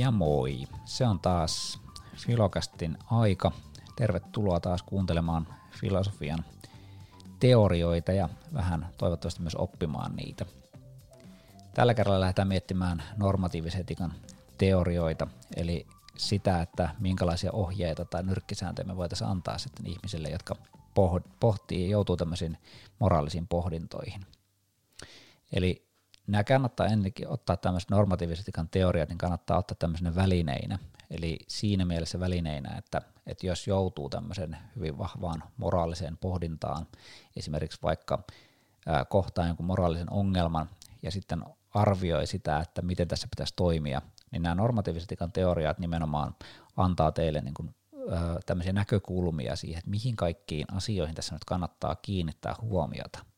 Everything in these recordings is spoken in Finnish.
Ja moi, se on taas Filokastin aika. Tervetuloa taas kuuntelemaan filosofian teorioita ja vähän toivottavasti myös oppimaan niitä. Tällä kerralla lähdetään miettimään normatiivisen etikan teorioita, eli sitä, että minkälaisia ohjeita tai nyrkkisääntöjä me voitaisiin antaa sitten ihmisille, jotka pohtii ja joutuu tämmöisiin moraalisiin pohdintoihin. Eli nämä kannattaa ennenkin ottaa tämmöiset normatiivisen teoriat, niin kannattaa ottaa tämmöisenä välineinä. Eli siinä mielessä välineinä, että, että jos joutuu tämmöisen hyvin vahvaan moraaliseen pohdintaan, esimerkiksi vaikka ää, kohtaa jonkun moraalisen ongelman ja sitten arvioi sitä, että miten tässä pitäisi toimia, niin nämä normatiiviset teoriat nimenomaan antaa teille niin kuin, ää, tämmöisiä näkökulmia siihen, että mihin kaikkiin asioihin tässä nyt kannattaa kiinnittää huomiota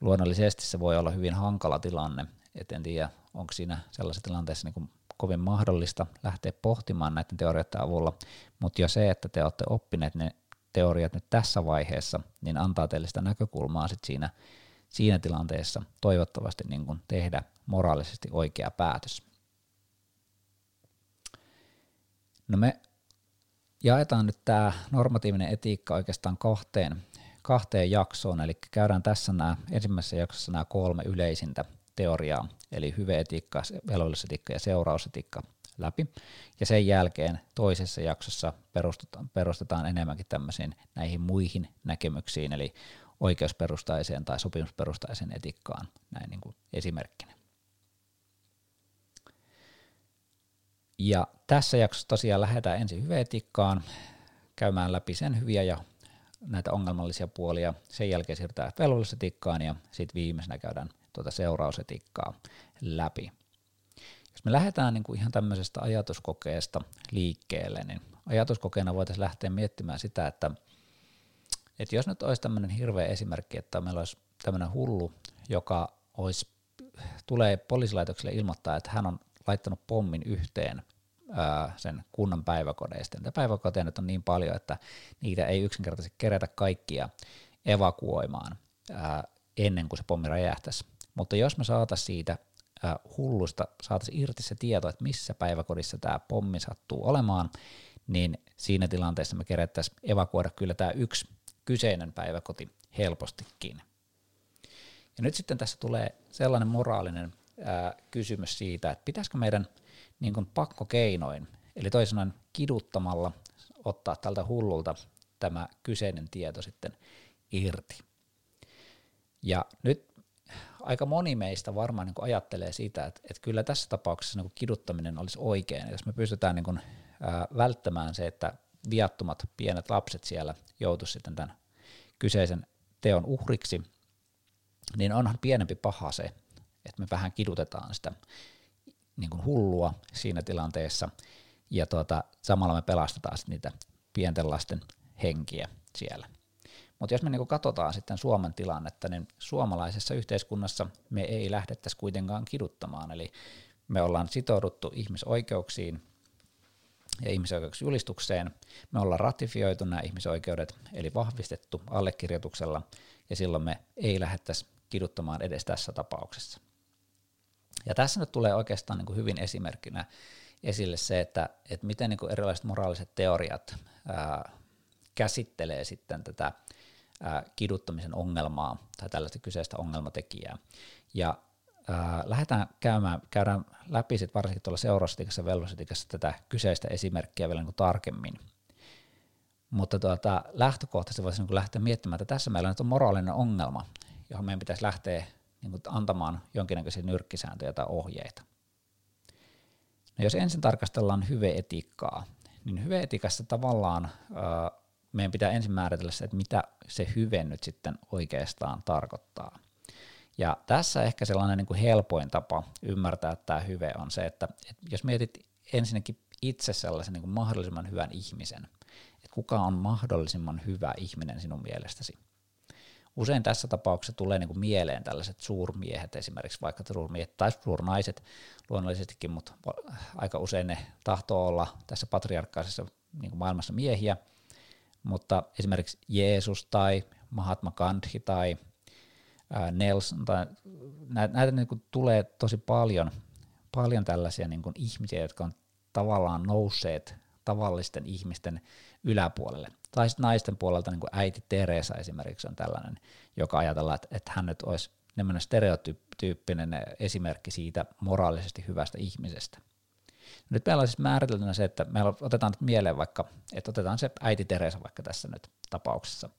luonnollisesti se voi olla hyvin hankala tilanne, et en tiedä, onko siinä sellaisessa tilanteessa niin kovin mahdollista lähteä pohtimaan näiden teorioiden avulla, mutta jo se, että te olette oppineet ne teoriat nyt tässä vaiheessa, niin antaa teille sitä näkökulmaa sit siinä, siinä tilanteessa toivottavasti niin kuin tehdä moraalisesti oikea päätös. No me jaetaan nyt tämä normatiivinen etiikka oikeastaan kahteen kahteen jaksoon, eli käydään tässä nämä, ensimmäisessä jaksossa nämä kolme yleisintä teoriaa, eli hyveetiikka, velvollisetiikka ja seurausetiikka läpi, ja sen jälkeen toisessa jaksossa perustetaan, perustetaan enemmänkin tämmöisiin näihin muihin näkemyksiin, eli oikeusperustaiseen tai sopimusperustaiseen etiikkaan näin niin kuin esimerkkinä. Ja tässä jaksossa tosiaan lähdetään ensin hyveetiikkaan, käymään läpi sen hyviä ja näitä ongelmallisia puolia, sen jälkeen siirrytään velvollisetiikkaan ja sitten viimeisenä käydään tuota seurausetiikkaa läpi. Jos me lähdetään niin kuin ihan tämmöisestä ajatuskokeesta liikkeelle, niin ajatuskokeena voitaisiin lähteä miettimään sitä, että, että jos nyt olisi tämmöinen hirveä esimerkki, että meillä olisi tämmöinen hullu, joka olisi, tulee poliisilaitokselle ilmoittaa, että hän on laittanut pommin yhteen sen kunnan päiväkodeista. Niitä päiväkoteja nyt on niin paljon, että niitä ei yksinkertaisesti kerätä kaikkia evakuoimaan ennen kuin se pommi räjähtäisi. Mutta jos me saataisiin siitä hullusta, saataisiin irti se tieto, että missä päiväkodissa tämä pommi sattuu olemaan, niin siinä tilanteessa me kerättäisiin evakuoida kyllä tämä yksi kyseinen päiväkoti helpostikin. Ja nyt sitten tässä tulee sellainen moraalinen ää, kysymys siitä, että pitäisikö meidän – niin kuin pakkokeinoin, eli toisin kiduttamalla ottaa tältä hullulta tämä kyseinen tieto sitten irti. Ja nyt aika moni meistä varmaan niin ajattelee sitä, että, että kyllä tässä tapauksessa niin kiduttaminen olisi oikein. Jos me pystytään niin kuin, ää, välttämään se, että viattomat pienet lapset siellä joutuisivat sitten tämän kyseisen teon uhriksi, niin onhan pienempi paha se, että me vähän kidutetaan sitä niin kuin hullua siinä tilanteessa, ja tuota, samalla me pelastetaan sit niitä pienten lasten henkiä siellä. Mutta jos me niin katsotaan sitten Suomen tilannetta, niin suomalaisessa yhteiskunnassa me ei lähdettäisi kuitenkaan kiduttamaan, eli me ollaan sitouduttu ihmisoikeuksiin ja ihmisoikeusjulistukseen, me ollaan ratifioitu nämä ihmisoikeudet, eli vahvistettu allekirjoituksella, ja silloin me ei lähdettäisi kiduttamaan edes tässä tapauksessa. Ja tässä nyt tulee oikeastaan niin kuin hyvin esimerkkinä esille se, että, että miten niin kuin erilaiset moraaliset teoriat ää, käsittelee sitten tätä ää, kiduttamisen ongelmaa tai tällaista kyseistä ongelmatekijää. Ja ää, lähdetään käymään, käydään läpi sitten varsinkin tuolla seurausetiikassa ja tätä kyseistä esimerkkiä vielä niin kuin tarkemmin. Mutta tuota, lähtökohtaisesti voisi niin lähteä miettimään, että tässä meillä nyt on moraalinen ongelma, johon meidän pitäisi lähteä niin kuin antamaan jonkinnäköisiä nyrkkisääntöjä tai ohjeita. No jos ensin tarkastellaan hyveetiikkaa, niin hyveetiikassa tavallaan ää, meidän pitää ensin määritellä se, että mitä se hyve nyt sitten oikeastaan tarkoittaa. Ja tässä ehkä sellainen niin kuin helpoin tapa ymmärtää että tämä hyve on se, että, että jos mietit ensinnäkin itse sellaisen niin kuin mahdollisimman hyvän ihmisen, että kuka on mahdollisimman hyvä ihminen sinun mielestäsi, usein tässä tapauksessa tulee niin kuin mieleen tällaiset suurmiehet, esimerkiksi vaikka suurmiehet tai suurnaiset luonnollisestikin, mutta aika usein ne tahtoo olla tässä patriarkkaisessa niin kuin maailmassa miehiä, mutta esimerkiksi Jeesus tai Mahatma Gandhi tai Nelson, tai näitä, näitä niin kuin tulee tosi paljon paljon tällaisia niin kuin ihmisiä, jotka on tavallaan nousseet tavallisten ihmisten yläpuolelle. Tai sitten naisten puolelta niin kuin äiti Teresa esimerkiksi on tällainen, joka ajatellaan, että, että hän nyt olisi stereotyyppinen esimerkki siitä moraalisesti hyvästä ihmisestä. Nyt meillä on siis määriteltynä se, että meillä otetaan nyt mieleen vaikka, että otetaan se äiti Teresa vaikka tässä nyt tapauksessa.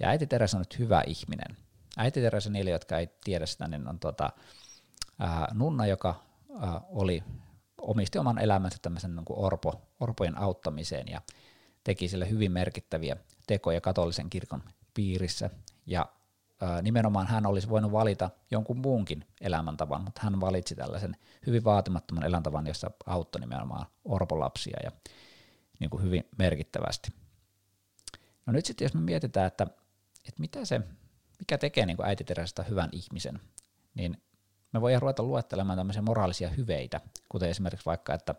Ja äiti Teresa on nyt hyvä ihminen. Äiti Teresa niille, jotka ei tiedä sitä, niin on tuota, ää, nunna, joka ää, oli, omisti oman elämänsä tämmöisen niin kuin orpo, orpojen auttamiseen ja teki sille hyvin merkittäviä tekoja katolisen kirkon piirissä. Ja nimenomaan hän olisi voinut valita jonkun muunkin elämäntavan, mutta hän valitsi tällaisen hyvin vaatimattoman elämäntavan, jossa auttoi nimenomaan orpolapsia ja niin kuin hyvin merkittävästi. No nyt sitten jos me mietitään, että, että mitä se, mikä tekee niin kuin äititerästä hyvän ihmisen, niin me voidaan ruveta luettelemaan tämmöisiä moraalisia hyveitä, kuten esimerkiksi vaikka, että,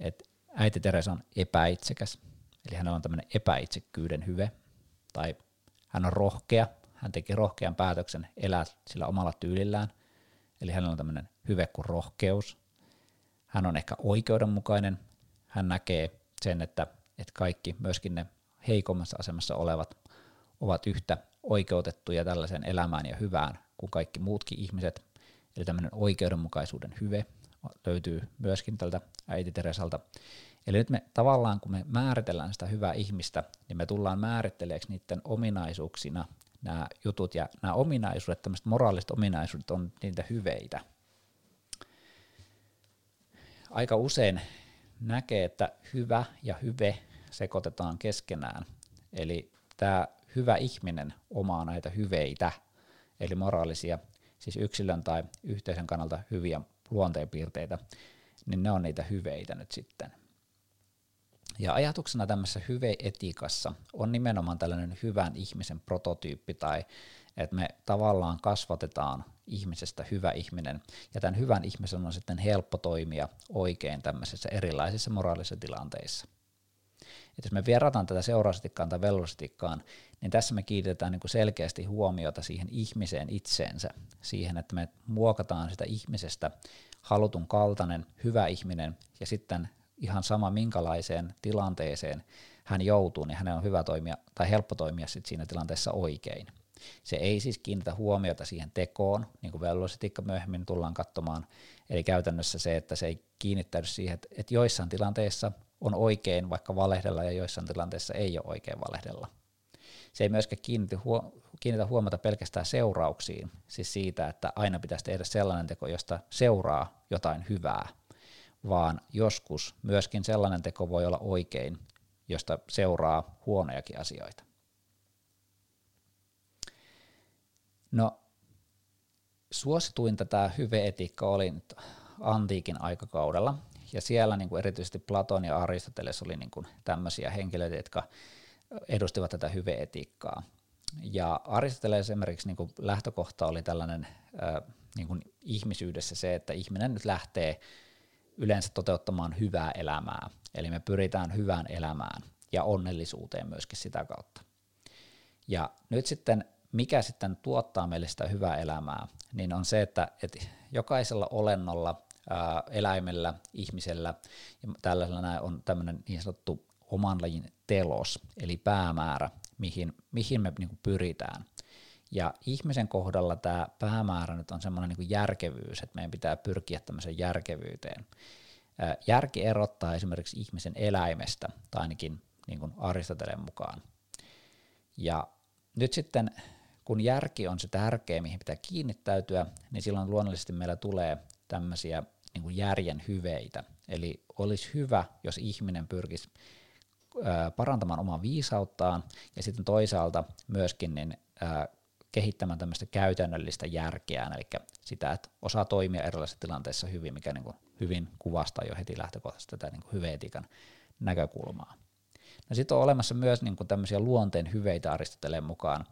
että äiti Teresa on epäitsekäs, eli hänellä on tämmöinen epäitsekkyyden hyve, tai hän on rohkea, hän teki rohkean päätöksen elää sillä omalla tyylillään, eli hänellä on tämmöinen hyve kuin rohkeus. Hän on ehkä oikeudenmukainen, hän näkee sen, että, että kaikki, myöskin ne heikommassa asemassa olevat, ovat yhtä oikeutettuja tällaiseen elämään ja hyvään kuin kaikki muutkin ihmiset. Eli tämmöinen oikeudenmukaisuuden hyve löytyy myöskin tältä äiti Teresalta. Eli nyt me tavallaan, kun me määritellään sitä hyvää ihmistä, niin me tullaan määritteleeksi niiden ominaisuuksina nämä jutut ja nämä ominaisuudet, tämmöiset moraaliset ominaisuudet on niitä hyveitä. Aika usein näkee, että hyvä ja hyve sekoitetaan keskenään. Eli tämä hyvä ihminen omaa näitä hyveitä, eli moraalisia, siis yksilön tai yhteisön kannalta hyviä luonteenpiirteitä, niin ne on niitä hyveitä nyt sitten. Ja ajatuksena tämmöisessä hyveetiikassa on nimenomaan tällainen hyvän ihmisen prototyyppi tai että me tavallaan kasvatetaan ihmisestä hyvä ihminen, ja tämän hyvän ihmisen on sitten helppo toimia oikein tämmöisissä erilaisissa moraalisissa tilanteissa. Et jos me verrataan tätä seuraustikkaan tai velvollisuutikkaan, niin tässä me kiinnitetään niin selkeästi huomiota siihen ihmiseen itseensä, siihen, että me muokataan sitä ihmisestä halutun kaltainen, hyvä ihminen, ja sitten ihan sama minkälaiseen tilanteeseen hän joutuu, niin hänen on hyvä toimia tai helppo toimia sit siinä tilanteessa oikein. Se ei siis kiinnitä huomiota siihen tekoon, niin kuin velvollisuutikka myöhemmin tullaan katsomaan, eli käytännössä se, että se ei kiinnittäydy siihen, että, että joissain tilanteissa on oikein vaikka valehdella ja joissain tilanteissa ei ole oikein valehdella. Se ei myöskään kiinnitä, huo, kiinnitä huomiota pelkästään seurauksiin, siis siitä, että aina pitäisi tehdä sellainen teko, josta seuraa jotain hyvää, vaan joskus myöskin sellainen teko voi olla oikein, josta seuraa huonojakin asioita. No, suosituin tätä hyveetiikka oli nyt antiikin aikakaudella, ja siellä niin kuin erityisesti Platon ja Aristoteles oli niin kuin tämmöisiä henkilöitä, jotka edustivat tätä hyveetiikkaa. Ja Aristoteles esimerkiksi niin kuin lähtökohta oli tällainen niin kuin ihmisyydessä se, että ihminen nyt lähtee yleensä toteuttamaan hyvää elämää. Eli me pyritään hyvään elämään ja onnellisuuteen myöskin sitä kautta. Ja nyt sitten, mikä sitten tuottaa meille sitä hyvää elämää, niin on se, että, että jokaisella olennolla, ää, eläimellä, ihmisellä ja tällaisella on tämmöinen niin sanottu oman lajin telos, eli päämäärä, mihin, mihin me niin pyritään. Ja ihmisen kohdalla tämä päämäärä nyt on semmoinen niin järkevyys, että meidän pitää pyrkiä tämmöiseen järkevyyteen. Järki erottaa esimerkiksi ihmisen eläimestä, tai ainakin niin kuin Aristoteleen mukaan. Ja nyt sitten, kun järki on se tärkeä, mihin pitää kiinnittäytyä, niin silloin luonnollisesti meillä tulee tämmöisiä niin kuin järjen hyveitä. Eli olisi hyvä, jos ihminen pyrkisi parantamaan omaa viisauttaan ja sitten toisaalta myöskin niin, kehittämään tämmöistä käytännöllistä järkeä, eli sitä, että osaa toimia erilaisissa tilanteissa hyvin, mikä niin kuin hyvin kuvastaa jo heti lähtökohtaisesti tätä niin kuin hyveetikan näkökulmaa. No sitten on olemassa myös niin kuin tämmöisiä luonteen hyveitä Aristoteleen mukaan,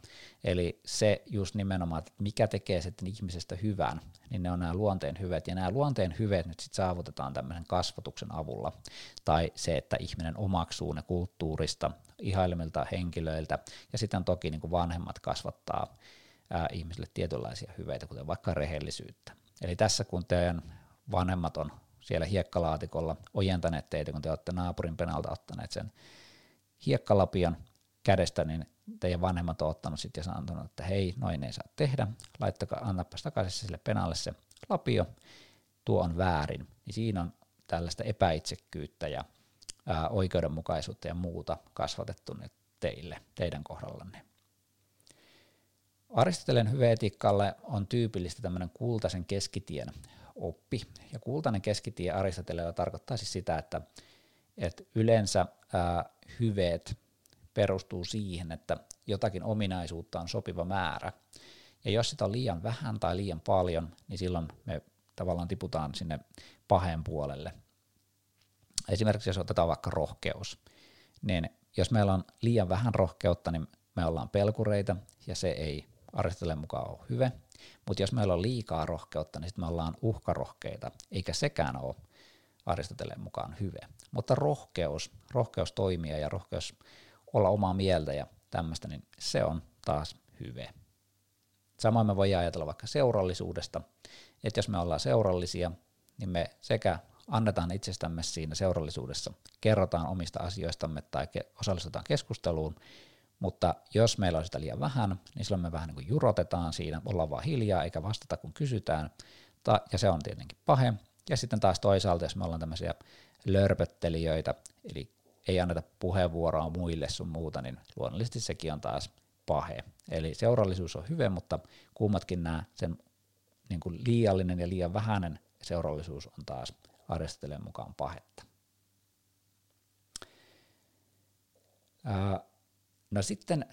eli se just nimenomaan, että mikä tekee sitten ihmisestä hyvän, niin ne on nämä luonteen hyveet, ja nämä luonteen hyveet nyt sitten saavutetaan tämmöisen kasvatuksen avulla, tai se, että ihminen omaksuu ne kulttuurista, ihailemilta henkilöiltä, ja sitten toki niin kuin vanhemmat kasvattaa ää, ihmisille tietynlaisia hyveitä, kuten vaikka rehellisyyttä. Eli tässä kun teidän vanhemmat on siellä hiekkalaatikolla ojentaneet teitä, kun te olette naapurin penalta ottaneet sen hiekkalapion kädestä, niin teidän vanhemmat on ottanut sitten ja sanonut, että hei, noin ei saa tehdä, laittakaa, annapas takaisin sille penalle se lapio, tuo on väärin. Niin siinä on tällaista epäitsekkyyttä ja ää, oikeudenmukaisuutta ja muuta kasvatettu nyt teille, teidän kohdallanne. Aristotelen hyveetiikalle on tyypillistä tämmöinen kultaisen keskitien oppi. Ja kultainen keskitie Aristoteleella tarkoittaa siis sitä, että, että yleensä ää, hyveet perustuu siihen, että jotakin ominaisuutta on sopiva määrä. Ja jos sitä on liian vähän tai liian paljon, niin silloin me tavallaan tiputaan sinne paheen puolelle. Esimerkiksi jos otetaan vaikka rohkeus, niin jos meillä on liian vähän rohkeutta, niin me ollaan pelkureita ja se ei Aristoteleen mukaan ole hyvä. Mutta jos meillä on liikaa rohkeutta, niin sitten me ollaan uhkarohkeita, eikä sekään ole Aristoteleen mukaan hyvä. Mutta rohkeus, rohkeus toimia ja rohkeus olla omaa mieltä ja tämmöistä, niin se on taas hyvä. Samoin me voidaan ajatella vaikka seurallisuudesta, että jos me ollaan seurallisia, niin me sekä annetaan itsestämme siinä seurallisuudessa, kerrotaan omista asioistamme tai osallistutaan keskusteluun, mutta jos meillä on sitä liian vähän, niin silloin me vähän niin kuin jurotetaan siinä, ollaan vaan hiljaa eikä vastata kun kysytään, ja se on tietenkin pahe. Ja sitten taas toisaalta, jos me ollaan tämmöisiä lörpöttelijöitä, eli ei anneta puheenvuoroa muille sun muuta, niin luonnollisesti sekin on taas pahe. Eli seurallisuus on hyvä, mutta kummatkin nämä sen niin kuin liiallinen ja liian vähäinen seurallisuus on taas Aristoteleen mukaan pahetta. No sitten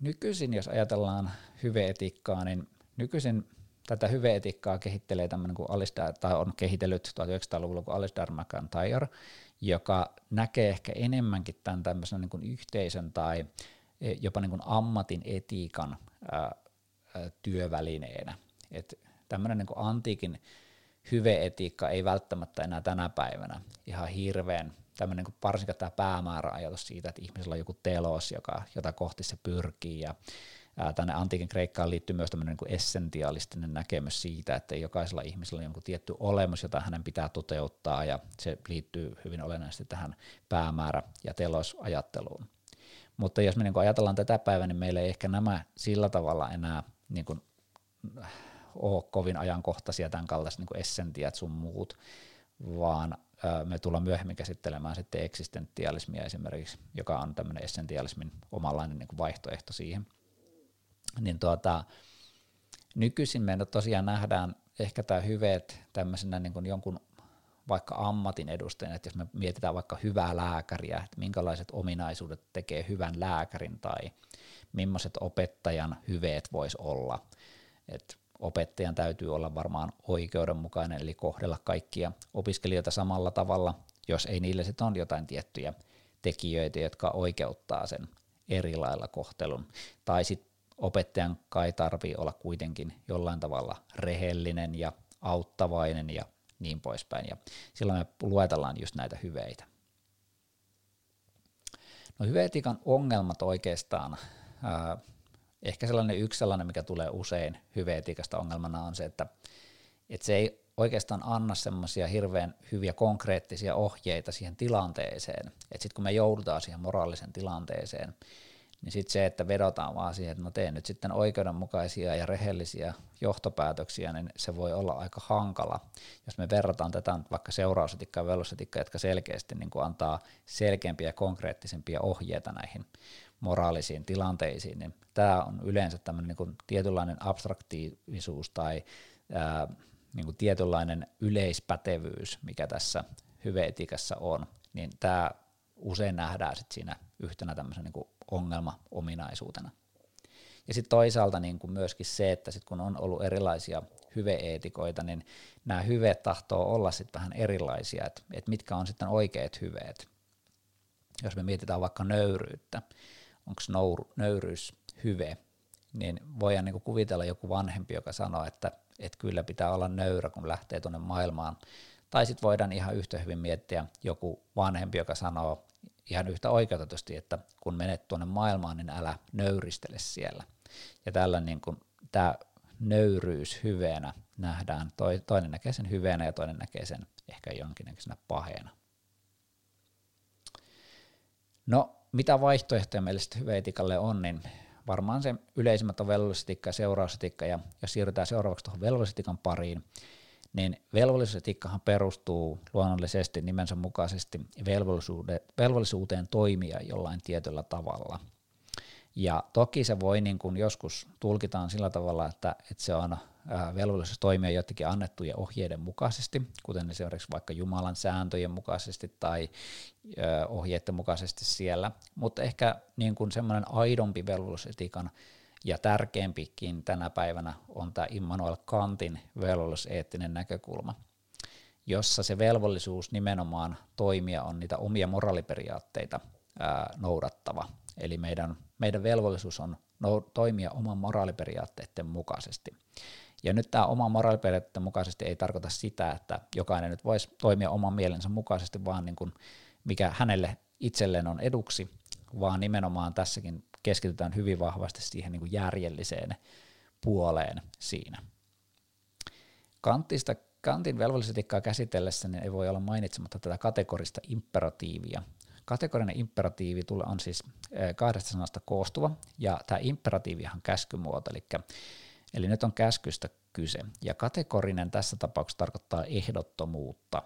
nykyisin, jos ajatellaan hyveetiikkaa, niin nykyisin tätä hyveetiikkaa kehittelee tämmöinen kuin Alistair, tai on kehitellyt 1900-luvulla kuin Alistair McIntyre, joka näkee ehkä enemmänkin tämän tämmöisen niin kuin yhteisön tai e, jopa niin kuin ammatin etiikan ää, työvälineenä. Et tämmöinen niin kuin antiikin hyveetiikka ei välttämättä enää tänä päivänä ihan hirveän tämmöinen niin varsinkin tämä päämääräajatus siitä, että ihmisellä on joku telos, joka, jota kohti se pyrkii ja tänne antiikin Kreikkaan liittyy myös tämmöinen niin essentiaalistinen näkemys siitä, että jokaisella ihmisellä on jonkun tietty olemus, jota hänen pitää toteuttaa, ja se liittyy hyvin olennaisesti tähän päämäärä- ja telosajatteluun. Mutta jos me niin ajatellaan tätä päivää, niin meillä ei ehkä nämä sillä tavalla enää niin kuin, ole kovin ajankohtaisia tämän kaltaiset niin essentiat sun muut, vaan me tullaan myöhemmin käsittelemään sitten eksistentialismia esimerkiksi, joka on tämmöinen essentialismin omanlainen niin vaihtoehto siihen – niin tuota, nykyisin me tosiaan nähdään ehkä tämä hyveet tämmöisenä niin kuin jonkun vaikka ammatin edustajana, että jos me mietitään vaikka hyvää lääkäriä, että minkälaiset ominaisuudet tekee hyvän lääkärin tai millaiset opettajan hyveet vois olla. että opettajan täytyy olla varmaan oikeudenmukainen, eli kohdella kaikkia opiskelijoita samalla tavalla, jos ei niille sitten on jotain tiettyjä tekijöitä, jotka oikeuttaa sen eri lailla kohtelun. Tai sitten opettajan kai tarvii olla kuitenkin jollain tavalla rehellinen ja auttavainen ja niin poispäin. Ja silloin me luetellaan just näitä hyveitä. No hyveetikan ongelmat oikeastaan, ää, ehkä sellainen yksi sellainen, mikä tulee usein hyveetikasta ongelmana on se, että, että se ei oikeastaan anna semmoisia hirveän hyviä konkreettisia ohjeita siihen tilanteeseen. Että sitten kun me joudutaan siihen moraalisen tilanteeseen, niin sitten se, että vedotaan vaan siihen, että no tee nyt sitten oikeudenmukaisia ja rehellisiä johtopäätöksiä, niin se voi olla aika hankala. Jos me verrataan tätä vaikka seurausetikkaa ja velvollisuusetikkaa, jotka selkeästi niin kuin antaa selkeämpiä ja konkreettisempia ohjeita näihin moraalisiin tilanteisiin, niin tämä on yleensä tämmöinen niin kuin tietynlainen abstraktiivisuus tai ää, niin kuin tietynlainen yleispätevyys, mikä tässä hyveetiikassa on, niin tämä usein nähdään sit siinä yhtenä tämmöisen niin ongelma-ominaisuutena. Ja sitten toisaalta niin kuin myöskin se, että sit kun on ollut erilaisia hyveeetikoita, niin nämä hyveet tahtoo olla sitten vähän erilaisia, että et mitkä on sitten oikeat hyveet. Jos me mietitään vaikka nöyryyttä, onko nöyryys hyve, niin voidaan niin kuvitella joku vanhempi, joka sanoo, että, että kyllä pitää olla nöyrä, kun lähtee tuonne maailmaan. Tai sitten voidaan ihan yhtä hyvin miettiä joku vanhempi, joka sanoo, ihan yhtä oikeutetusti, että kun menet tuonne maailmaan, niin älä nöyristele siellä. Ja tällä niin kuin, tämä nöyryys hyveenä, nähdään. toinen näkee sen hyveenä ja toinen näkee sen ehkä jonkinnäköisenä paheena. No, mitä vaihtoehtoja meille sitten hyveetikalle on, niin varmaan se yleisimmät on velvollisuusetikka ja seurausetikka, ja jos siirrytään seuraavaksi tuohon velvollisuusetikan pariin, niin velvollisuusetikkahan perustuu luonnollisesti nimensä mukaisesti velvollisuuteen toimia jollain tietyllä tavalla. Ja toki se voi niin kuin joskus tulkitaan sillä tavalla, että, että se on velvollisuus toimia jotenkin annettujen ohjeiden mukaisesti, kuten esimerkiksi vaikka Jumalan sääntöjen mukaisesti tai ohjeiden mukaisesti siellä, mutta ehkä niin kuin semmoinen aidompi velvollisuusetikan ja tärkeämpikin tänä päivänä on tämä Immanuel Kantin velvollisuuseettinen näkökulma, jossa se velvollisuus nimenomaan toimia on niitä omia moraaliperiaatteita ää, noudattava. Eli meidän, meidän velvollisuus on toimia oman moraaliperiaatteiden mukaisesti. Ja nyt tämä oma moraaliperiaatteiden mukaisesti ei tarkoita sitä, että jokainen nyt voisi toimia oman mielensä mukaisesti, vaan niin kuin mikä hänelle itselleen on eduksi, vaan nimenomaan tässäkin keskitytään hyvin vahvasti siihen niin kuin järjelliseen puoleen siinä. Kantista, Kantin velvollisuusetikkaa käsitellessä niin ei voi olla mainitsematta tätä kategorista imperatiivia. Kategorinen imperatiivi on siis kahdesta sanasta koostuva, ja tämä imperatiivihan käskymuoto, eli, eli nyt on käskystä kyse. Ja kategorinen tässä tapauksessa tarkoittaa ehdottomuutta.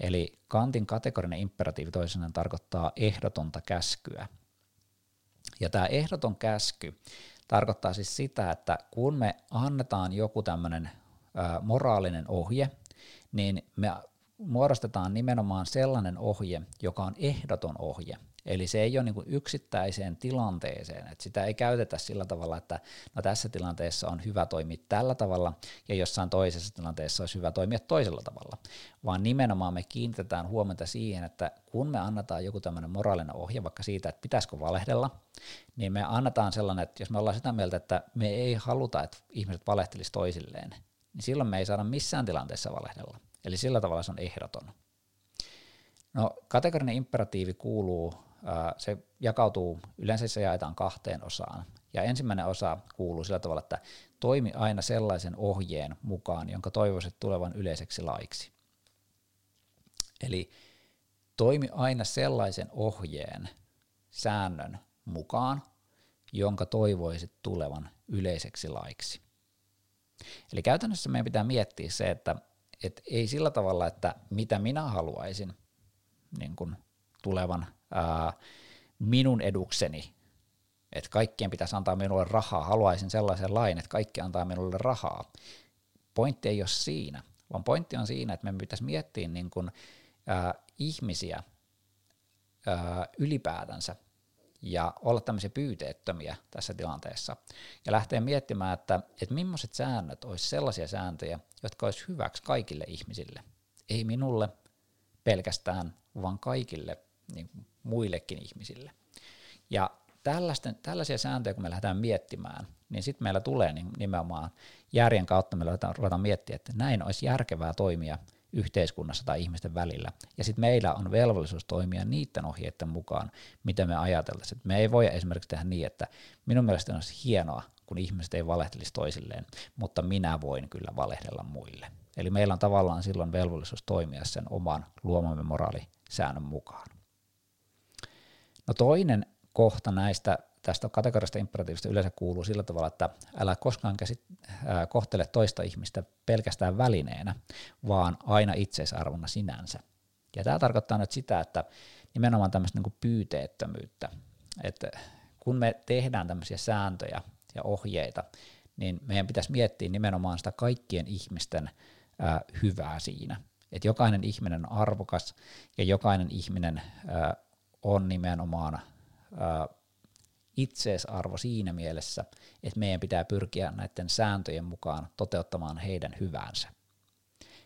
Eli Kantin kategorinen imperatiivi toisenaan tarkoittaa ehdotonta käskyä. Ja tämä ehdoton käsky tarkoittaa siis sitä, että kun me annetaan joku tämmöinen moraalinen ohje, niin me muodostetaan nimenomaan sellainen ohje, joka on ehdoton ohje. Eli se ei ole niin yksittäiseen tilanteeseen, että sitä ei käytetä sillä tavalla, että no tässä tilanteessa on hyvä toimia tällä tavalla ja jossain toisessa tilanteessa olisi hyvä toimia toisella tavalla, vaan nimenomaan me kiinnitetään huomiota siihen, että kun me annetaan joku tämmöinen moraalinen ohje vaikka siitä, että pitäisikö valehdella, niin me annetaan sellainen, että jos me ollaan sitä mieltä, että me ei haluta, että ihmiset valehtelisi toisilleen, niin silloin me ei saada missään tilanteessa valehdella. Eli sillä tavalla se on ehdoton. No, kategorinen imperatiivi kuuluu se jakautuu, yleensä se jaetaan kahteen osaan. Ja ensimmäinen osa kuuluu sillä tavalla, että toimi aina sellaisen ohjeen mukaan, jonka toivoisit tulevan yleiseksi laiksi. Eli toimi aina sellaisen ohjeen, säännön mukaan, jonka toivoisit tulevan yleiseksi laiksi. Eli käytännössä meidän pitää miettiä se, että et ei sillä tavalla, että mitä minä haluaisin niin kun tulevan ää, minun edukseni, että kaikkien pitäisi antaa minulle rahaa, haluaisin sellaisen lain, että kaikki antaa minulle rahaa. Pointti ei ole siinä, vaan pointti on siinä, että me pitäisi miettiä niin kuin, ää, ihmisiä ää, ylipäätänsä ja olla tämmöisiä pyyteettömiä tässä tilanteessa ja lähteä miettimään, että, että millaiset säännöt olisi sellaisia sääntöjä, jotka olisi hyväksi kaikille ihmisille. Ei minulle pelkästään, vaan kaikille niin muillekin ihmisille. Ja tällaisia sääntöjä, kun me lähdetään miettimään, niin sitten meillä tulee niin nimenomaan järjen kautta, me ruvetaan miettiä, että näin olisi järkevää toimia yhteiskunnassa tai ihmisten välillä. Ja sitten meillä on velvollisuus toimia niiden ohjeiden mukaan, mitä me ajateltaisiin. Me ei voi esimerkiksi tehdä niin, että minun mielestäni olisi hienoa, kun ihmiset ei valehtelisi toisilleen, mutta minä voin kyllä valehdella muille. Eli meillä on tavallaan silloin velvollisuus toimia sen oman luomamme moraalisäännön mukaan. No toinen kohta näistä tästä kategorista imperatiivista yleensä kuuluu sillä tavalla, että älä koskaan käsit, ää, kohtele toista ihmistä pelkästään välineenä, vaan aina itseisarvona sinänsä. Ja tämä tarkoittaa nyt sitä, että nimenomaan tämmöistä niin pyyteettömyyttä, että kun me tehdään tämmöisiä sääntöjä ja ohjeita, niin meidän pitäisi miettiä nimenomaan sitä kaikkien ihmisten ää, hyvää siinä. Että jokainen ihminen on arvokas ja jokainen ihminen ää, on nimenomaan ää, itseisarvo siinä mielessä, että meidän pitää pyrkiä näiden sääntöjen mukaan toteuttamaan heidän hyvänsä.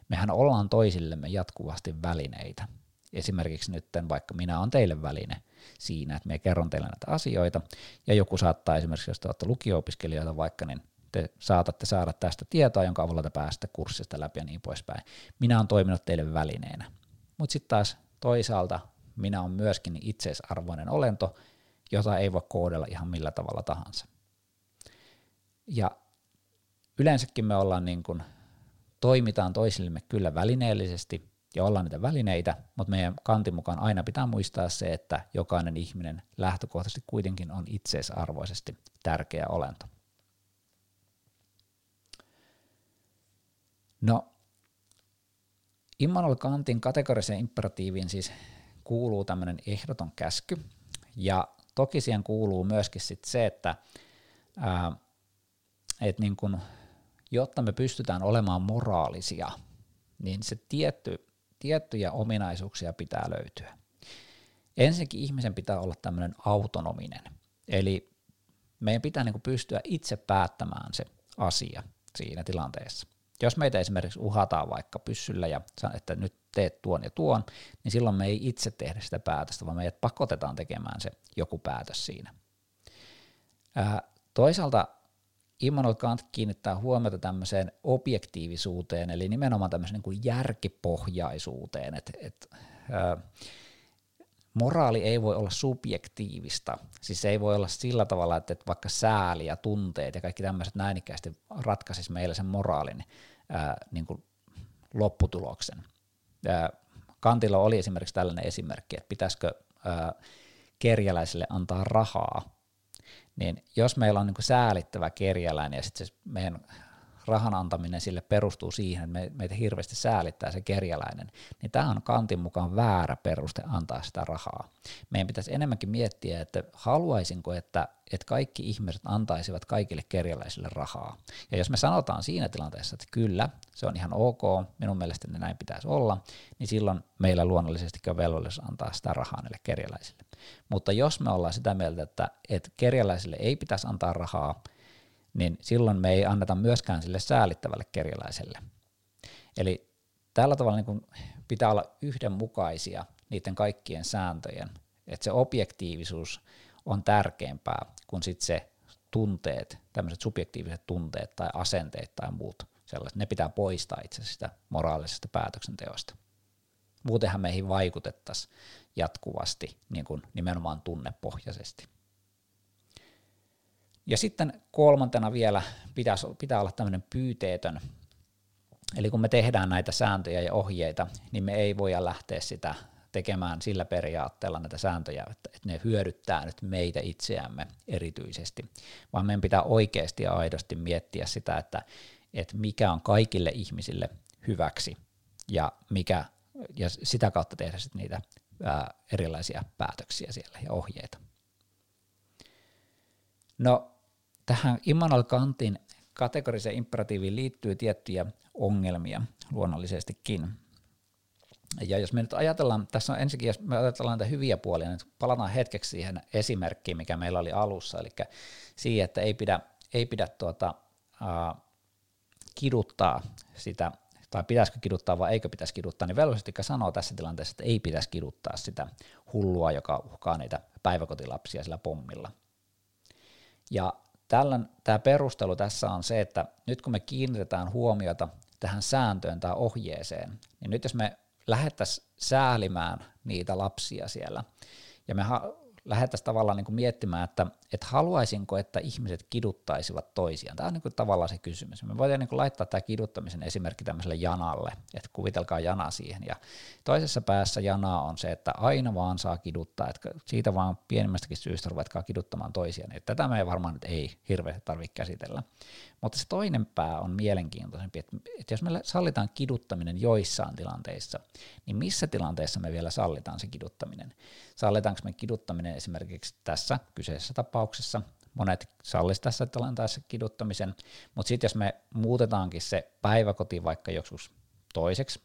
Mehän ollaan toisillemme jatkuvasti välineitä. Esimerkiksi nyt vaikka minä olen teille väline siinä, että me kerron teille näitä asioita, ja joku saattaa esimerkiksi, jos te olette lukio-opiskelijoita vaikka, niin te saatatte saada tästä tietoa, jonka avulla te pääsette kurssista läpi ja niin poispäin. Minä olen toiminut teille välineenä. Mutta sitten taas toisaalta minä olen myöskin itseisarvoinen olento, jota ei voi koodella ihan millä tavalla tahansa. Ja yleensäkin me ollaan niin kuin toimitaan toisillemme kyllä välineellisesti ja ollaan niitä välineitä, mutta meidän kantin mukaan aina pitää muistaa se, että jokainen ihminen lähtökohtaisesti kuitenkin on itseisarvoisesti tärkeä olento. No, Immanuel Kantin kategoriseen imperatiiviin siis kuuluu tämmöinen ehdoton käsky, ja toki siihen kuuluu myöskin sit se, että ää, et niin kun, jotta me pystytään olemaan moraalisia, niin se tietty, tiettyjä ominaisuuksia pitää löytyä. Ensinnäkin ihmisen pitää olla tämmöinen autonominen, eli meidän pitää niin pystyä itse päättämään se asia siinä tilanteessa. Jos meitä esimerkiksi uhataan vaikka pyssyllä ja että nyt teet tuon ja tuon, niin silloin me ei itse tehdä sitä päätöstä, vaan meidät pakotetaan tekemään se joku päätös siinä. Toisaalta Immanuel Kant kiinnittää huomiota tämmöiseen objektiivisuuteen, eli nimenomaan tämmöiseen niin kuin järkipohjaisuuteen, että et, ää, moraali ei voi olla subjektiivista, siis ei voi olla sillä tavalla, että, vaikka sääli ja tunteet ja kaikki tämmöiset näinikäisesti ratkaisisi meille sen moraalin ää, niin kuin lopputuloksen. Ää, Kantilla oli esimerkiksi tällainen esimerkki, että pitäisikö ää, kerjäläisille antaa rahaa, niin jos meillä on niin kuin säälittävä kerjäläinen ja sitten se meidän rahan antaminen sille perustuu siihen, että me, meitä hirveästi säälittää se kerjäläinen, niin tämä on kantin mukaan väärä peruste antaa sitä rahaa. Meidän pitäisi enemmänkin miettiä, että haluaisinko, että, että kaikki ihmiset antaisivat kaikille kerjäläisille rahaa. Ja jos me sanotaan siinä tilanteessa, että kyllä, se on ihan ok, minun mielestäni näin pitäisi olla, niin silloin meillä luonnollisesti on velvollisuus antaa sitä rahaa näille kerjäläisille. Mutta jos me ollaan sitä mieltä, että, että kerjäläisille ei pitäisi antaa rahaa, niin silloin me ei anneta myöskään sille säälittävälle kerjäläiselle. Eli tällä tavalla niin kuin pitää olla yhdenmukaisia niiden kaikkien sääntöjen, että se objektiivisuus on tärkeämpää kuin sitten se tunteet, tämmöiset subjektiiviset tunteet tai asenteet tai muut sellaiset, ne pitää poistaa itse sitä moraalisesta päätöksenteosta. Muutenhan meihin vaikutettaisiin jatkuvasti niin kuin nimenomaan tunnepohjaisesti. Ja sitten kolmantena vielä pitäisi, pitää olla tämmöinen pyyteetön. Eli kun me tehdään näitä sääntöjä ja ohjeita, niin me ei voida lähteä sitä tekemään sillä periaatteella näitä sääntöjä, että ne hyödyttää nyt meitä itseämme erityisesti, vaan meidän pitää oikeasti ja aidosti miettiä sitä, että, että mikä on kaikille ihmisille hyväksi ja, mikä, ja sitä kautta tehdä sitten niitä ää, erilaisia päätöksiä siellä ja ohjeita. No tähän Immanuel Kantin kategoriseen imperatiiviin liittyy tiettyjä ongelmia luonnollisestikin. Ja jos me nyt ajatellaan, tässä on ensinnäkin, jos me ajatellaan näitä hyviä puolia, niin palataan hetkeksi siihen esimerkkiin, mikä meillä oli alussa, eli siihen, että ei pidä, ei pidä tuota, äh, kiduttaa sitä, tai pitäisikö kiduttaa vai eikö pitäisi kiduttaa, niin velvollisesti sanoo tässä tilanteessa, että ei pitäisi kiduttaa sitä hullua, joka uhkaa niitä päiväkotilapsia sillä pommilla. Ja tällän, tämä perustelu tässä on se, että nyt kun me kiinnitetään huomiota tähän sääntöön tai ohjeeseen, niin nyt jos me lähdettäisiin säälimään niitä lapsia siellä, ja me lähdettäisiin tavallaan niin kuin miettimään, että, että haluaisinko, että ihmiset kiduttaisivat toisiaan. Tämä on niin kuin tavallaan se kysymys. Me voidaan niin kuin laittaa tämä kiduttamisen esimerkki tämmöiselle janalle, että kuvitelkaa jana siihen. Ja toisessa päässä janaa on se, että aina vaan saa kiduttaa, että siitä vaan pienimmästäkin syystä ruvetkaa kiduttamaan toisiaan. Että tätä me ei varmaan nyt ei hirveästi tarvitse käsitellä. Mutta se toinen pää on mielenkiintoisempi, että, että jos me sallitaan kiduttaminen joissain tilanteissa, niin missä tilanteessa me vielä sallitaan se kiduttaminen? Sallitaanko me kiduttaminen esimerkiksi tässä kyseisessä tapauksessa? Monet sallisivat tässä tilanteessa kiduttamisen, mutta sitten jos me muutetaankin se päiväkoti vaikka joskus toiseksi,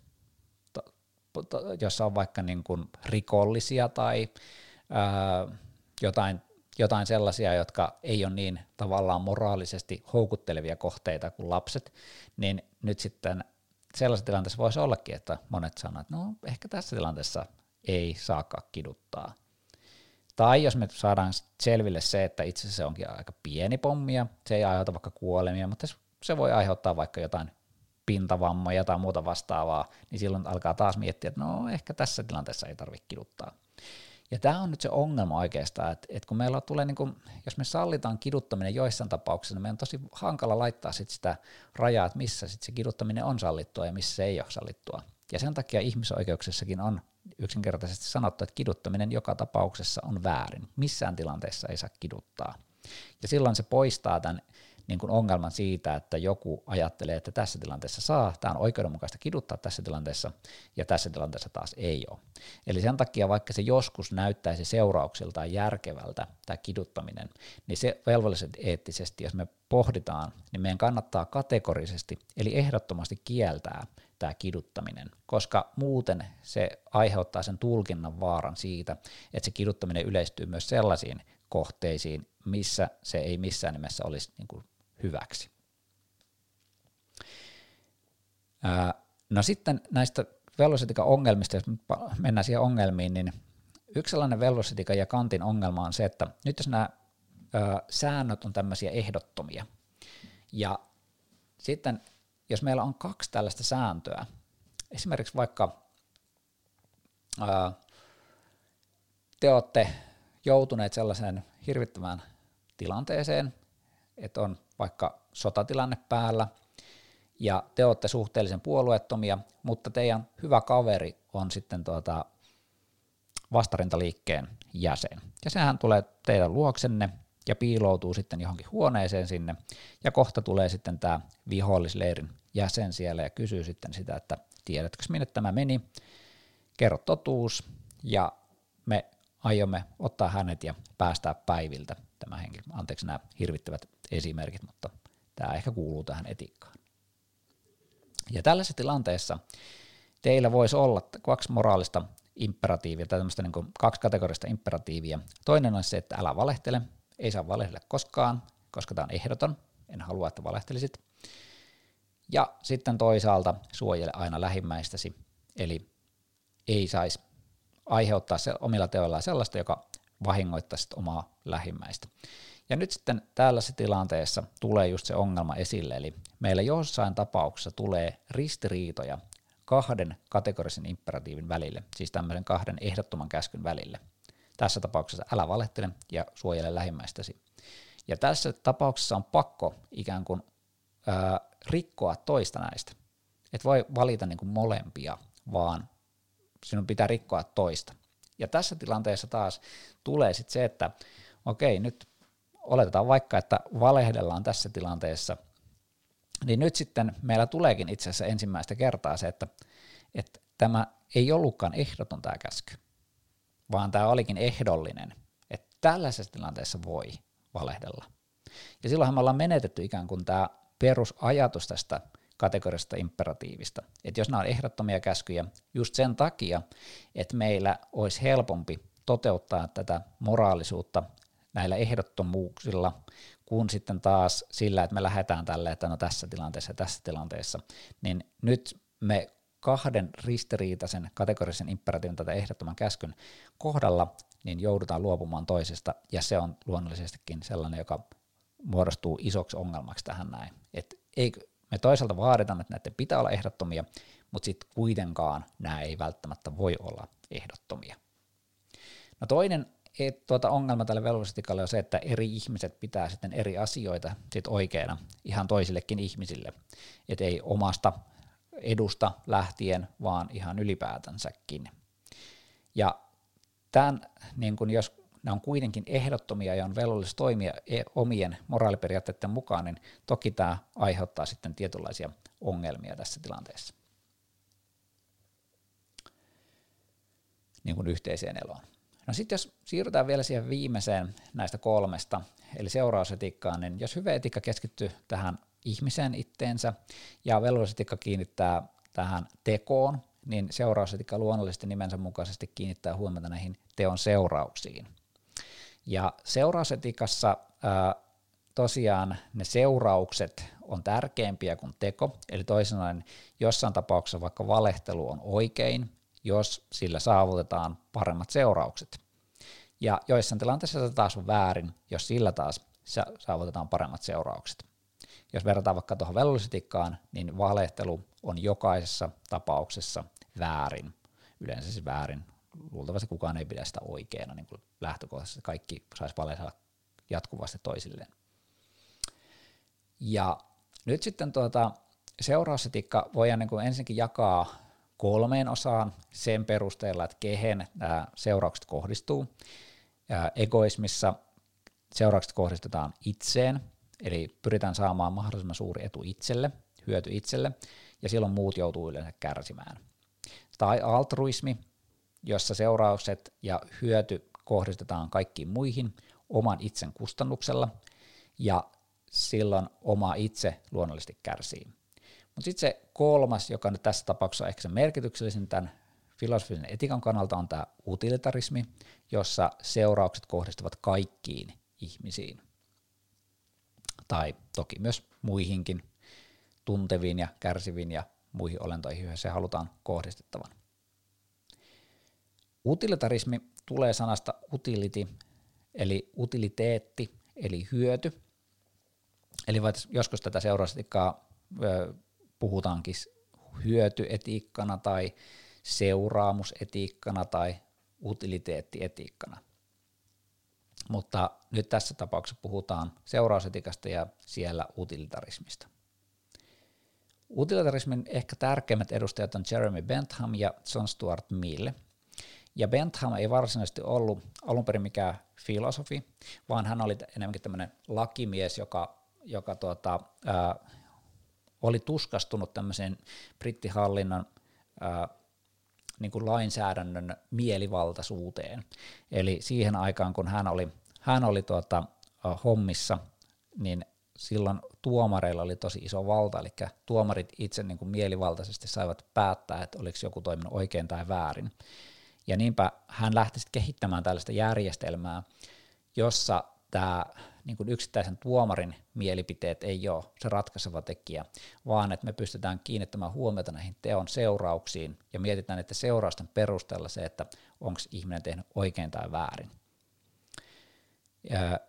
jossa on vaikka niin kuin rikollisia tai ää, jotain jotain sellaisia, jotka ei ole niin tavallaan moraalisesti houkuttelevia kohteita kuin lapset, niin nyt sitten sellaisessa tilanteessa voisi ollakin, että monet sanoo, että no ehkä tässä tilanteessa ei saakaan kiduttaa. Tai jos me saadaan selville se, että itse asiassa se onkin aika pieni pommi ja se ei aiheuta vaikka kuolemia, mutta se voi aiheuttaa vaikka jotain pintavammoja tai muuta vastaavaa, niin silloin alkaa taas miettiä, että no ehkä tässä tilanteessa ei tarvitse kiduttaa. Ja tämä on nyt se ongelma oikeastaan, että, että kun meillä tulee, niin kuin, jos me sallitaan kiduttaminen joissain tapauksissa, niin meidän on tosi hankala laittaa sit sitä rajaa, että missä sit se kiduttaminen on sallittua ja missä se ei ole sallittua. Ja sen takia ihmisoikeuksissakin on yksinkertaisesti sanottu, että kiduttaminen joka tapauksessa on väärin. Missään tilanteessa ei saa kiduttaa. Ja silloin se poistaa tämän niin kuin ongelman siitä, että joku ajattelee, että tässä tilanteessa saa, tämä on oikeudenmukaista kiduttaa tässä tilanteessa, ja tässä tilanteessa taas ei ole. Eli sen takia, vaikka se joskus näyttäisi seurauksiltaan järkevältä, tämä kiduttaminen, niin se velvollisesti eettisesti, jos me pohditaan, niin meidän kannattaa kategorisesti, eli ehdottomasti kieltää tämä kiduttaminen, koska muuten se aiheuttaa sen tulkinnan vaaran siitä, että se kiduttaminen yleistyy myös sellaisiin kohteisiin, missä se ei missään nimessä olisi niin kuin hyväksi. no sitten näistä velocitikan ongelmista, jos mennään siihen ongelmiin, niin yksi sellainen velocitikan ja kantin ongelma on se, että nyt jos nämä säännöt on tämmöisiä ehdottomia, ja sitten jos meillä on kaksi tällaista sääntöä, esimerkiksi vaikka te olette joutuneet sellaiseen hirvittävään tilanteeseen, että on vaikka sotatilanne päällä, ja te olette suhteellisen puolueettomia, mutta teidän hyvä kaveri on sitten tuota vastarintaliikkeen jäsen. Ja sehän tulee teidän luoksenne ja piiloutuu sitten johonkin huoneeseen sinne, ja kohta tulee sitten tämä vihollisleirin jäsen siellä ja kysyy sitten sitä, että tiedätkö minne tämä meni, kerro totuus, ja me aiomme ottaa hänet ja päästää päiviltä tämä henkilö. Anteeksi nämä hirvittävät esimerkit, mutta tämä ehkä kuuluu tähän etiikkaan. Ja tällaisessa tilanteessa teillä voisi olla kaksi moraalista imperatiivia, tai tämmöistä niin kuin kaksi kategorista imperatiivia. Toinen on se, että älä valehtele, ei saa valehdella koskaan, koska tämä on ehdoton, en halua, että valehtelisit. Ja sitten toisaalta suojele aina lähimmäistäsi, eli ei saisi aiheuttaa se omilla teoillaan sellaista, joka vahingoittaisi omaa lähimmäistä. Ja nyt sitten tällaisessa tilanteessa tulee just se ongelma esille, eli meillä jossain tapauksessa tulee ristiriitoja kahden kategorisen imperatiivin välille, siis tämmöisen kahden ehdottoman käskyn välille. Tässä tapauksessa älä valehtele ja suojele lähimmäistäsi. Ja tässä tapauksessa on pakko ikään kuin ää, rikkoa toista näistä. Et voi valita niin kuin molempia, vaan sinun pitää rikkoa toista. Ja tässä tilanteessa taas tulee sitten se, että okei, nyt oletetaan vaikka, että valehdellaan tässä tilanteessa, niin nyt sitten meillä tuleekin itse asiassa ensimmäistä kertaa se, että, että tämä ei ollutkaan ehdoton tämä käsky, vaan tämä olikin ehdollinen, että tällaisessa tilanteessa voi valehdella. Ja silloinhan me ollaan menetetty ikään kuin tämä perusajatus tästä kategorista imperatiivista. Että jos nämä on ehdottomia käskyjä just sen takia, että meillä olisi helpompi toteuttaa tätä moraalisuutta näillä ehdottomuuksilla, kun sitten taas sillä, että me lähdetään tälle, että no tässä tilanteessa ja tässä tilanteessa, niin nyt me kahden ristiriitaisen kategorisen imperatiivin tätä ehdottoman käskyn kohdalla, niin joudutaan luopumaan toisesta, ja se on luonnollisestikin sellainen, joka muodostuu isoksi ongelmaksi tähän näin. Et ei, me toisaalta vaaditaan, että näiden pitää olla ehdottomia, mutta sitten kuitenkaan nämä ei välttämättä voi olla ehdottomia. No toinen et, tuota, ongelma tälle velvollisuustikalle on se, että eri ihmiset pitää sitten eri asioita sit oikeana ihan toisillekin ihmisille. Et ei omasta edusta lähtien, vaan ihan ylipäätänsäkin. Ja tämän, niin kun jos ne on kuitenkin ehdottomia ja on velvollisuus toimia e- omien moraaliperiaatteiden mukaan, niin toki tämä aiheuttaa sitten tietynlaisia ongelmia tässä tilanteessa. Niin kuin yhteiseen eloon. No sitten jos siirrytään vielä siihen viimeiseen näistä kolmesta, eli seurausetiikkaan, niin jos hyvä etiikka keskittyy tähän ihmiseen itteensä ja velvollisuusetiikka kiinnittää tähän tekoon, niin seurausetiikka luonnollisesti nimensä mukaisesti kiinnittää huomiota näihin teon seurauksiin. Ja seurausetikassa ää, tosiaan ne seuraukset on tärkeämpiä kuin teko, eli toisin sanoen jossain tapauksessa vaikka valehtelu on oikein, jos sillä saavutetaan paremmat seuraukset. Ja joissain tilanteissa se taas on väärin, jos sillä taas saavutetaan paremmat seuraukset. Jos verrataan vaikka tuohon velvollisuutikkaan, niin valehtelu on jokaisessa tapauksessa väärin. Yleensä siis väärin luultavasti kukaan ei pidä sitä oikeana niin kuin lähtökohtaisesti. Kaikki saisi valehella jatkuvasti toisilleen. Ja nyt sitten tuota, seurausetiikka voidaan niin kuin ensinnäkin jakaa kolmeen osaan sen perusteella, että kehen nämä seuraukset kohdistuu. Egoismissa seuraukset kohdistetaan itseen, eli pyritään saamaan mahdollisimman suuri etu itselle, hyöty itselle, ja silloin muut joutuu yleensä kärsimään. Tai altruismi, jossa seuraukset ja hyöty kohdistetaan kaikkiin muihin oman itsen kustannuksella, ja silloin oma itse luonnollisesti kärsii. Mutta sitten se kolmas, joka nyt tässä tapauksessa on ehkä se merkityksellisin tämän filosofisen etikan kannalta, on tämä utilitarismi, jossa seuraukset kohdistuvat kaikkiin ihmisiin. Tai toki myös muihinkin tunteviin ja kärsiviin ja muihin olentoihin, joihin se halutaan kohdistettavan. Utilitarismi tulee sanasta utility, eli utiliteetti, eli hyöty. Eli joskus tätä seurausetiikkaa puhutaankin hyötyetiikkana tai seuraamusetiikkana tai utiliteettietiikkana. Mutta nyt tässä tapauksessa puhutaan seurausetiikasta ja siellä utilitarismista. Utilitarismin ehkä tärkeimmät edustajat on Jeremy Bentham ja John Stuart Mill. Ja Bentham ei varsinaisesti ollut alun perin mikään filosofi, vaan hän oli enemmänkin tämmöinen lakimies, joka, joka tuota, ää, oli tuskastunut tämmöiseen brittihallinnon ää, niin kuin lainsäädännön mielivaltaisuuteen. Eli siihen aikaan, kun hän oli, hän oli tuota, hommissa, niin silloin tuomareilla oli tosi iso valta, eli tuomarit itse niin kuin mielivaltaisesti saivat päättää, että oliko joku toiminut oikein tai väärin. Ja niinpä hän lähti sitten kehittämään tällaista järjestelmää, jossa tämä niin kuin yksittäisen tuomarin mielipiteet ei ole se ratkaiseva tekijä, vaan että me pystytään kiinnittämään huomiota näihin teon seurauksiin ja mietitään, että seurausten perusteella se, että onko ihminen tehnyt oikein tai väärin. Ja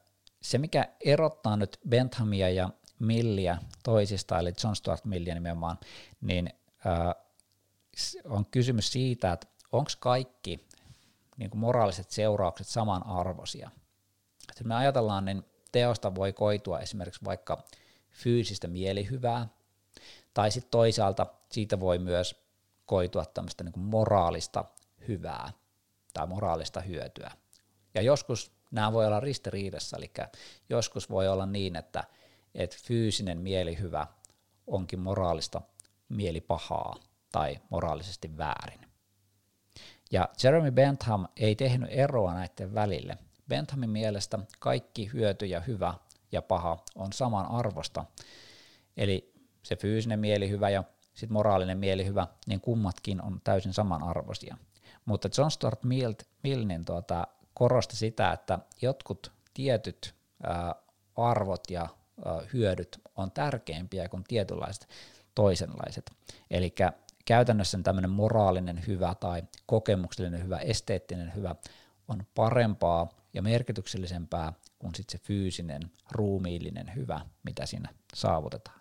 se, mikä erottaa nyt Benthamia ja Milliä toisista, eli John Stuart Milliä nimenomaan, niin on kysymys siitä, että onko kaikki niin kuin moraaliset seuraukset samanarvoisia. Jos me ajatellaan, niin teosta voi koitua esimerkiksi vaikka fyysistä mielihyvää, tai sitten toisaalta siitä voi myös koitua tämmöistä niin moraalista hyvää tai moraalista hyötyä. Ja joskus nämä voi olla ristiriidassa, eli joskus voi olla niin, että, että fyysinen mielihyvä onkin moraalista mielipahaa tai moraalisesti väärin. Ja Jeremy Bentham ei tehnyt eroa näiden välille, Benthamin mielestä kaikki hyöty ja hyvä ja paha on saman arvosta. Eli se fyysinen mielihyvä ja sitten moraalinen mielihyvä, niin kummatkin on täysin samanarvoisia. Mutta John Stuart Mill, Mill niin tuota, korosti sitä, että jotkut tietyt ää, arvot ja ää, hyödyt on tärkeimpiä kuin tietynlaiset toisenlaiset. Eli käytännössä tämmöinen moraalinen hyvä tai kokemuksellinen hyvä, esteettinen hyvä on parempaa ja merkityksellisempää kuin sit se fyysinen, ruumiillinen hyvä, mitä siinä saavutetaan.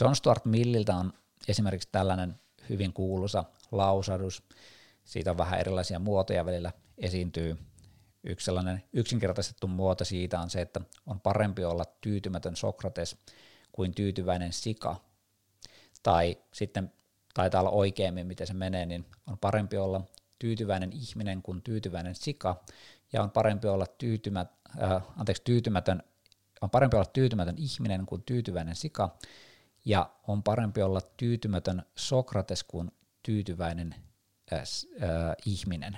John Stuart Milliltä on esimerkiksi tällainen hyvin kuuluisa lausadus. Siitä on vähän erilaisia muotoja välillä esiintyy. Yksi sellainen yksinkertaistettu muoto siitä on se, että on parempi olla tyytymätön Sokrates kuin tyytyväinen sika. Tai sitten taitaa olla oikeammin, miten se menee, niin on parempi olla tyytyväinen ihminen kuin tyytyväinen sika, ja on parempi olla tyytymät, äh, anteeksi, tyytymätön, on parempi olla tyytymätön ihminen kuin tyytyväinen sika, ja on parempi olla tyytymätön Sokrates kuin tyytyväinen äh, äh, ihminen.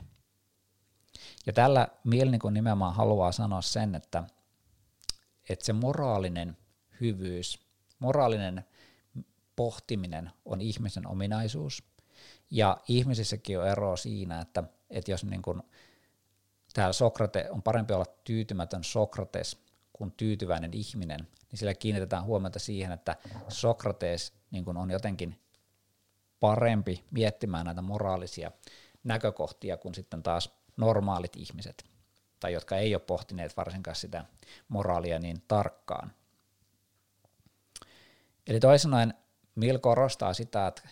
Ja tällä Mielnikon nimenomaan haluaa sanoa sen, että, että se moraalinen hyvyys, moraalinen pohtiminen on ihmisen ominaisuus, ja ihmisissäkin on eroa siinä, että, että jos niin kuin, täällä Sokrate, on parempi olla tyytymätön Sokrates kuin tyytyväinen ihminen, niin sillä kiinnitetään huomiota siihen, että Sokrates niin kuin on jotenkin parempi miettimään näitä moraalisia näkökohtia kuin sitten taas normaalit ihmiset, tai jotka ei ole pohtineet varsinkaan sitä moraalia niin tarkkaan. Eli toisin Mill korostaa sitä, että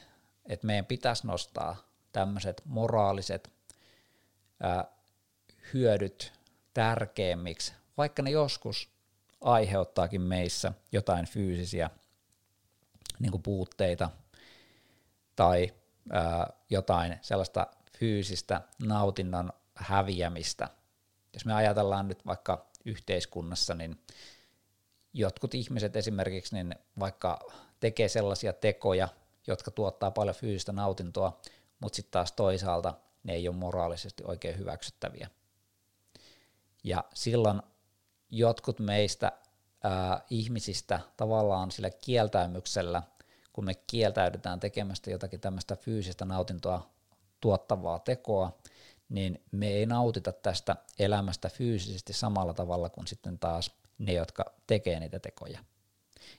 että meidän pitäisi nostaa tämmöiset moraaliset ää, hyödyt tärkeämmiksi, vaikka ne joskus aiheuttaakin meissä jotain fyysisiä niin kuin puutteita tai ää, jotain sellaista fyysistä nautinnon häviämistä. Jos me ajatellaan nyt vaikka yhteiskunnassa, niin jotkut ihmiset esimerkiksi niin vaikka tekee sellaisia tekoja, jotka tuottaa paljon fyysistä nautintoa, mutta sitten taas toisaalta ne ei ole moraalisesti oikein hyväksyttäviä. Ja silloin jotkut meistä ää, ihmisistä tavallaan sillä kieltäymyksellä, kun me kieltäydytään tekemästä jotakin tämmöistä fyysistä nautintoa tuottavaa tekoa, niin me ei nautita tästä elämästä fyysisesti samalla tavalla kuin sitten taas ne, jotka tekee niitä tekoja.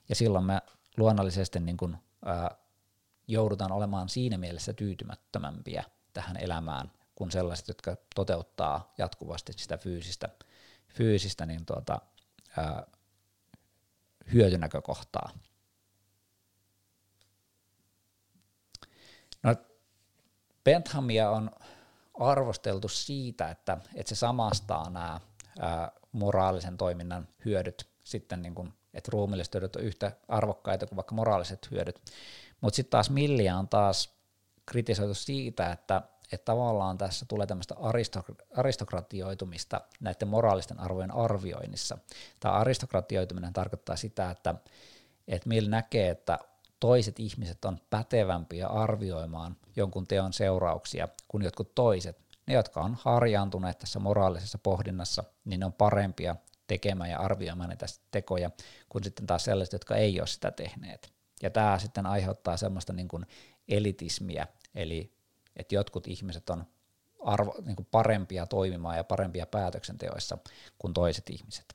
Ja silloin me luonnollisesti niin kuin, ää, joudutaan olemaan siinä mielessä tyytymättömämpiä tähän elämään kuin sellaiset, jotka toteuttaa jatkuvasti sitä fyysistä, fyysistä niin tuota, ää, hyötynäkökohtaa. No, Benthamia on arvosteltu siitä, että, että se samastaa nämä ää, moraalisen toiminnan hyödyt sitten, niin kuin, että ruumilliset hyödyt on yhtä arvokkaita kuin vaikka moraaliset hyödyt. Mutta sitten taas Millia on taas kritisoitu siitä, että, että tavallaan tässä tulee tämmöistä aristokratioitumista näiden moraalisten arvojen arvioinnissa. Tämä aristokratioituminen tarkoittaa sitä, että, että Mill näkee, että toiset ihmiset on pätevämpiä arvioimaan jonkun teon seurauksia kuin jotkut toiset. Ne, jotka on harjaantuneet tässä moraalisessa pohdinnassa, niin ne on parempia tekemään ja arvioimaan näitä tekoja kuin sitten taas sellaiset, jotka ei ole sitä tehneet. Ja tämä sitten aiheuttaa semmoista niin kuin elitismiä, eli että jotkut ihmiset on arvo, niin kuin parempia toimimaan ja parempia päätöksenteoissa kuin toiset ihmiset.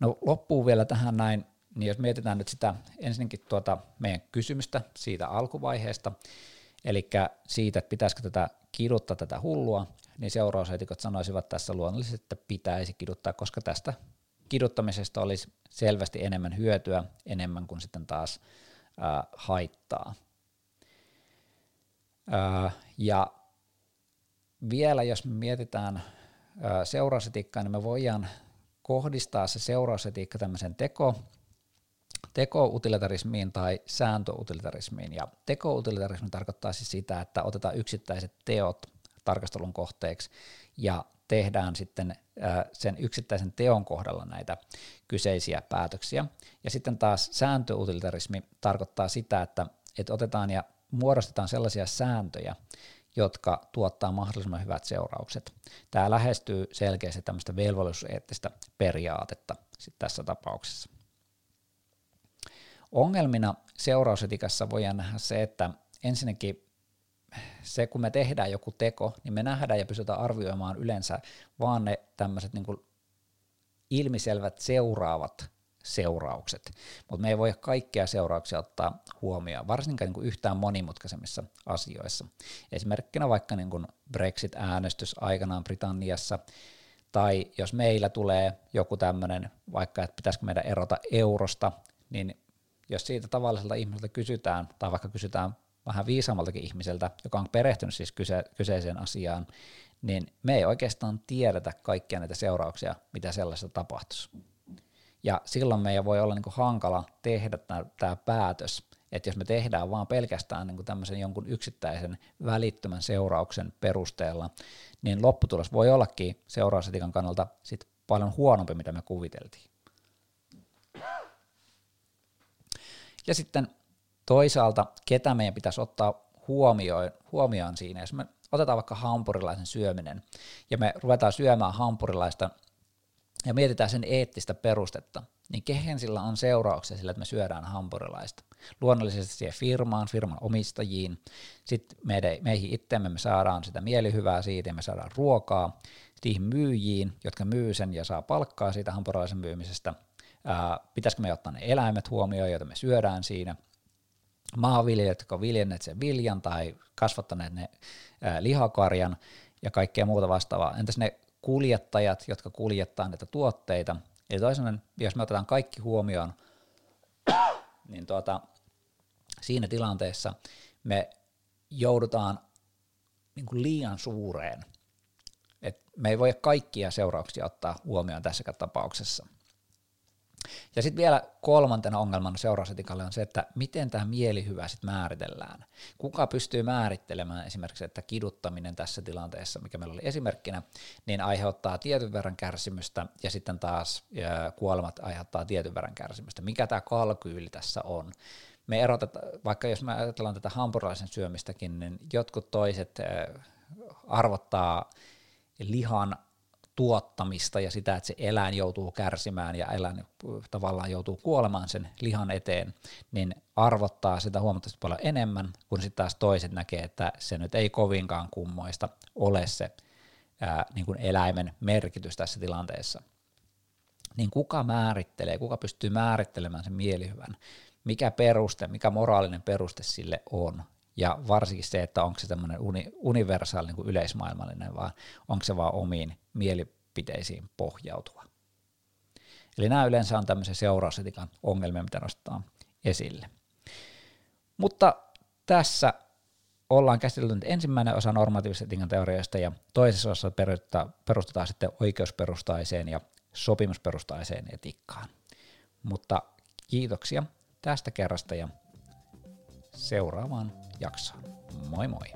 No loppuu vielä tähän näin, niin jos mietitään nyt sitä ensinnäkin tuota meidän kysymystä siitä alkuvaiheesta, eli siitä, että pitäisikö tätä kiduttaa tätä hullua, niin seurausetikot sanoisivat tässä luonnollisesti, että pitäisi kiduttaa, koska tästä kiduttamisesta olisi selvästi enemmän hyötyä, enemmän kuin sitten taas ää, haittaa. Ää, ja vielä jos me mietitään ää, seurausetiikkaa, niin me voidaan kohdistaa se seurausetiikka tämmöisen teko, teko-utilitarismiin tai sääntöutilitarismiin. Ja teko-utilitarismi tarkoittaa siis sitä, että otetaan yksittäiset teot tarkastelun kohteeksi ja tehdään sitten sen yksittäisen teon kohdalla näitä kyseisiä päätöksiä. Ja sitten taas sääntöutilitarismi tarkoittaa sitä, että, että otetaan ja muodostetaan sellaisia sääntöjä, jotka tuottaa mahdollisimman hyvät seuraukset. Tämä lähestyy selkeästi tämmöistä velvollisuuseettistä periaatetta sit tässä tapauksessa. Ongelmina seurausetikassa voidaan nähdä se, että ensinnäkin se, kun me tehdään joku teko, niin me nähdään ja pystytään arvioimaan yleensä vaan ne tämmöiset niin ilmiselvät seuraavat seuraukset, mutta me ei voi kaikkia seurauksia ottaa huomioon, varsinkaan niin kuin yhtään monimutkaisemmissa asioissa. Esimerkkinä vaikka niin kuin Brexit-äänestys aikanaan Britanniassa, tai jos meillä tulee joku tämmöinen, vaikka että pitäisikö meidän erota eurosta, niin jos siitä tavalliselta ihmiseltä kysytään, tai vaikka kysytään vähän viisaammaltakin ihmiseltä, joka on perehtynyt siis kyse, kyseiseen asiaan, niin me ei oikeastaan tiedetä kaikkia näitä seurauksia, mitä sellaista tapahtuisi. Ja silloin meidän voi olla niin kuin hankala tehdä tämä päätös, että jos me tehdään vaan pelkästään niin kuin tämmöisen jonkun yksittäisen välittömän seurauksen perusteella, niin lopputulos voi ollakin seurausetikan kannalta sit paljon huonompi, mitä me kuviteltiin. Ja sitten toisaalta, ketä meidän pitäisi ottaa huomioon, huomioon siinä, jos me otetaan vaikka hampurilaisen syöminen, ja me ruvetaan syömään hampurilaista ja mietitään sen eettistä perustetta, niin kehen sillä on seurauksia sillä, että me syödään hampurilaista. Luonnollisesti siihen firmaan, firman omistajiin, sitten meidän, meihin itseemme me saadaan sitä mielihyvää siitä ja me saadaan ruokaa, siihen myyjiin, jotka myy sen ja saa palkkaa siitä hampurilaisen myymisestä. Ää, pitäisikö me ottaa ne eläimet huomioon, joita me syödään siinä. Maanviljelijät, jotka ovat viljenneet sen viljan tai kasvattaneet ne lihakarjan ja kaikkea muuta vastaavaa. Entäs ne kuljettajat, jotka kuljettaa näitä tuotteita. Eli toisaalta, jos me otetaan kaikki huomioon, niin tuota, siinä tilanteessa me joudutaan niin kuin liian suureen. Et me ei voi kaikkia seurauksia ottaa huomioon tässäkään tapauksessa. Ja sitten vielä kolmantena ongelmana seurausetikalle on se, että miten tämä mielihyvä sitten määritellään. Kuka pystyy määrittelemään esimerkiksi, että kiduttaminen tässä tilanteessa, mikä meillä oli esimerkkinä, niin aiheuttaa tietyn verran kärsimystä ja sitten taas kuolemat aiheuttaa tietyn verran kärsimystä. Mikä tämä kalkyyli tässä on? Me erotetaan, vaikka jos me ajatellaan tätä hampurilaisen syömistäkin, niin jotkut toiset arvottaa lihan tuottamista ja sitä, että se eläin joutuu kärsimään ja eläin tavallaan joutuu kuolemaan sen lihan eteen, niin arvottaa sitä huomattavasti paljon enemmän, kun sitten taas toiset näkee, että se nyt ei kovinkaan kummoista ole se ää, niin kuin eläimen merkitys tässä tilanteessa. Niin kuka määrittelee, kuka pystyy määrittelemään sen mielihyvän, mikä peruste, mikä moraalinen peruste sille on, ja varsinkin se, että onko se tämmöinen uni, universaali niin kuin yleismaailmallinen, vaan onko se vaan omiin mielipiteisiin pohjautuva. Eli nämä yleensä on tämmöisiä seurausetikan ongelmia, mitä nostetaan esille. Mutta tässä ollaan käsitelty nyt ensimmäinen osa normatiivisen teorioista ja toisessa osassa perustetaan sitten oikeusperustaiseen ja sopimusperustaiseen etiikkaan. Mutta kiitoksia tästä kerrasta ja seuraavaan jaksoon. Moi moi!